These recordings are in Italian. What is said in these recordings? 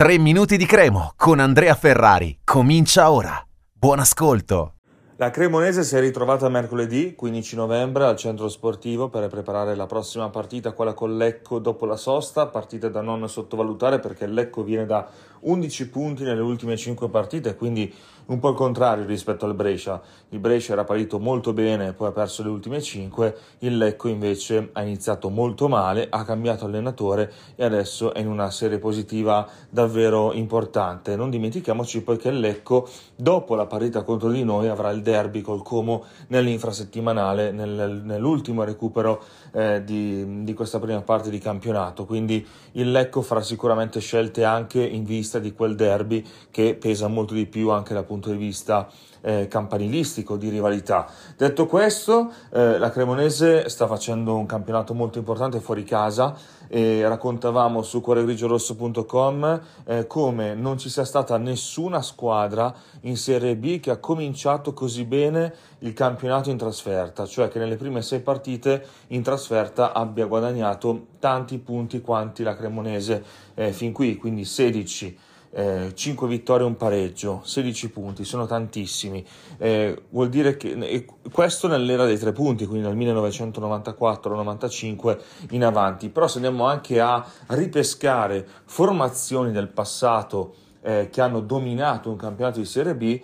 3 minuti di Cremo con Andrea Ferrari. Comincia ora. Buon ascolto. La Cremonese si è ritrovata mercoledì 15 novembre al centro sportivo per preparare la prossima partita, quella con Lecco dopo la sosta, partita da non sottovalutare perché Lecco viene da 11 punti nelle ultime 5 partite, quindi un po' il contrario rispetto al Brescia. Il Brescia era partito molto bene, poi ha perso le ultime 5, il Lecco invece ha iniziato molto male, ha cambiato allenatore e adesso è in una serie positiva davvero importante. Non dimentichiamoci poi che il Lecco dopo la partita contro di noi avrà il derby col Como nell'infrasettimanale, nel, nell'ultimo recupero eh, di, di questa prima parte di campionato, quindi il Lecco farà sicuramente scelte anche in vista vista di quel derby che pesa molto di più anche dal punto di vista eh, campanilistico, di rivalità. Detto questo, eh, la Cremonese sta facendo un campionato molto importante fuori casa e raccontavamo su cuoregrigiorosso.com eh, come non ci sia stata nessuna squadra in Serie B che ha cominciato così bene il campionato in trasferta, cioè che nelle prime sei partite in trasferta abbia guadagnato tanti punti quanti la Cremonese eh, fin qui, quindi 16 eh, 5 vittorie e un pareggio, 16 punti, sono tantissimi. Eh, vuol dire che questo nell'era dei tre punti, quindi dal 1994-95 in avanti. Però se andiamo anche a ripescare formazioni del passato eh, che hanno dominato un campionato di Serie B,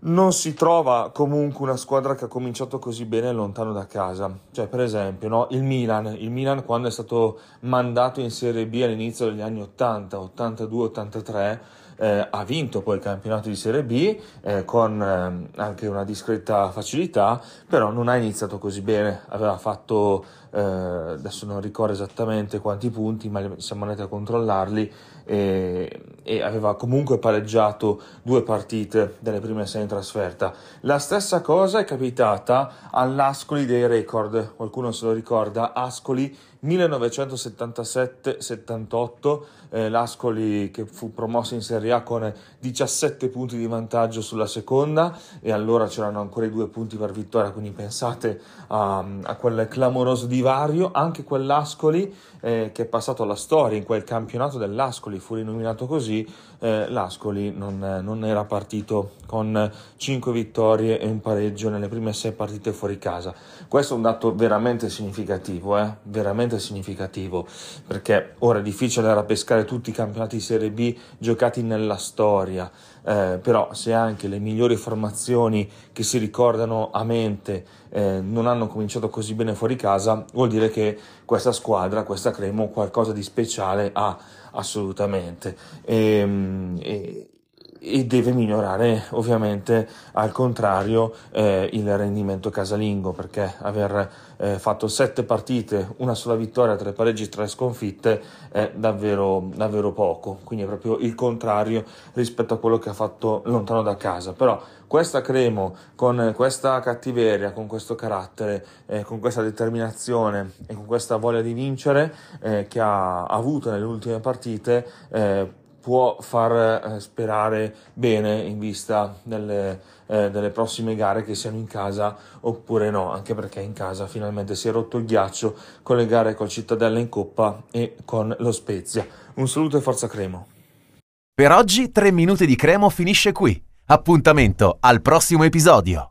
non si trova comunque una squadra che ha cominciato così bene lontano da casa. Cioè, per esempio, no? il Milan. Il Milan quando è stato mandato in Serie B all'inizio degli anni 80, 82, 83, eh, ha vinto poi il campionato di Serie B eh, con eh, anche una discreta facilità, però non ha iniziato così bene. Aveva fatto, eh, adesso non ricordo esattamente quanti punti, ma siamo andati a controllarli e, e, aveva comunque pareggiato due partite delle prime sei in trasferta. La stessa cosa è capitata all'Ascoli dei record, qualcuno se lo ricorda, Ascoli 1977-78, eh, l'Ascoli che fu promossa in Serie A con 17 punti di vantaggio sulla seconda e allora c'erano ancora i due punti per vittoria, quindi pensate a, a quel clamoroso divario, anche quell'Ascoli eh, che è passato alla storia in quel campionato dell'Ascoli, fu rinominato così, eh, l'Ascoli non, non era partito con 5 vittorie e un pareggio nelle prime 6 partite fuori casa. Questo è un dato veramente significativo, eh? veramente significativo perché ora è difficile andare a pescare tutti i campionati di Serie B giocati nella storia, eh, però se anche le migliori formazioni che si ricordano a mente eh, non hanno cominciato così bene fuori casa, vuol dire che questa squadra, questa Cremo, qualcosa di speciale ha assolutamente. E, ehm, e, e deve migliorare ovviamente al contrario eh, il rendimento casalingo perché aver eh, fatto sette partite, una sola vittoria, tre pareggi, tre sconfitte è davvero, davvero poco, quindi è proprio il contrario rispetto a quello che ha fatto lontano da casa, però questa Cremo con questa cattiveria, con questo carattere, eh, con questa determinazione e con questa voglia di vincere eh, che ha avuto nelle ultime partite eh, può far eh, sperare bene in vista delle, eh, delle, prossime gare che siano in casa oppure no, anche perché in casa finalmente si è rotto il ghiaccio con le gare col Cittadella in Coppa e con lo Spezia. Un saluto e forza Cremo. Per oggi 3 minuti di Cremo finisce qui. Appuntamento al prossimo episodio.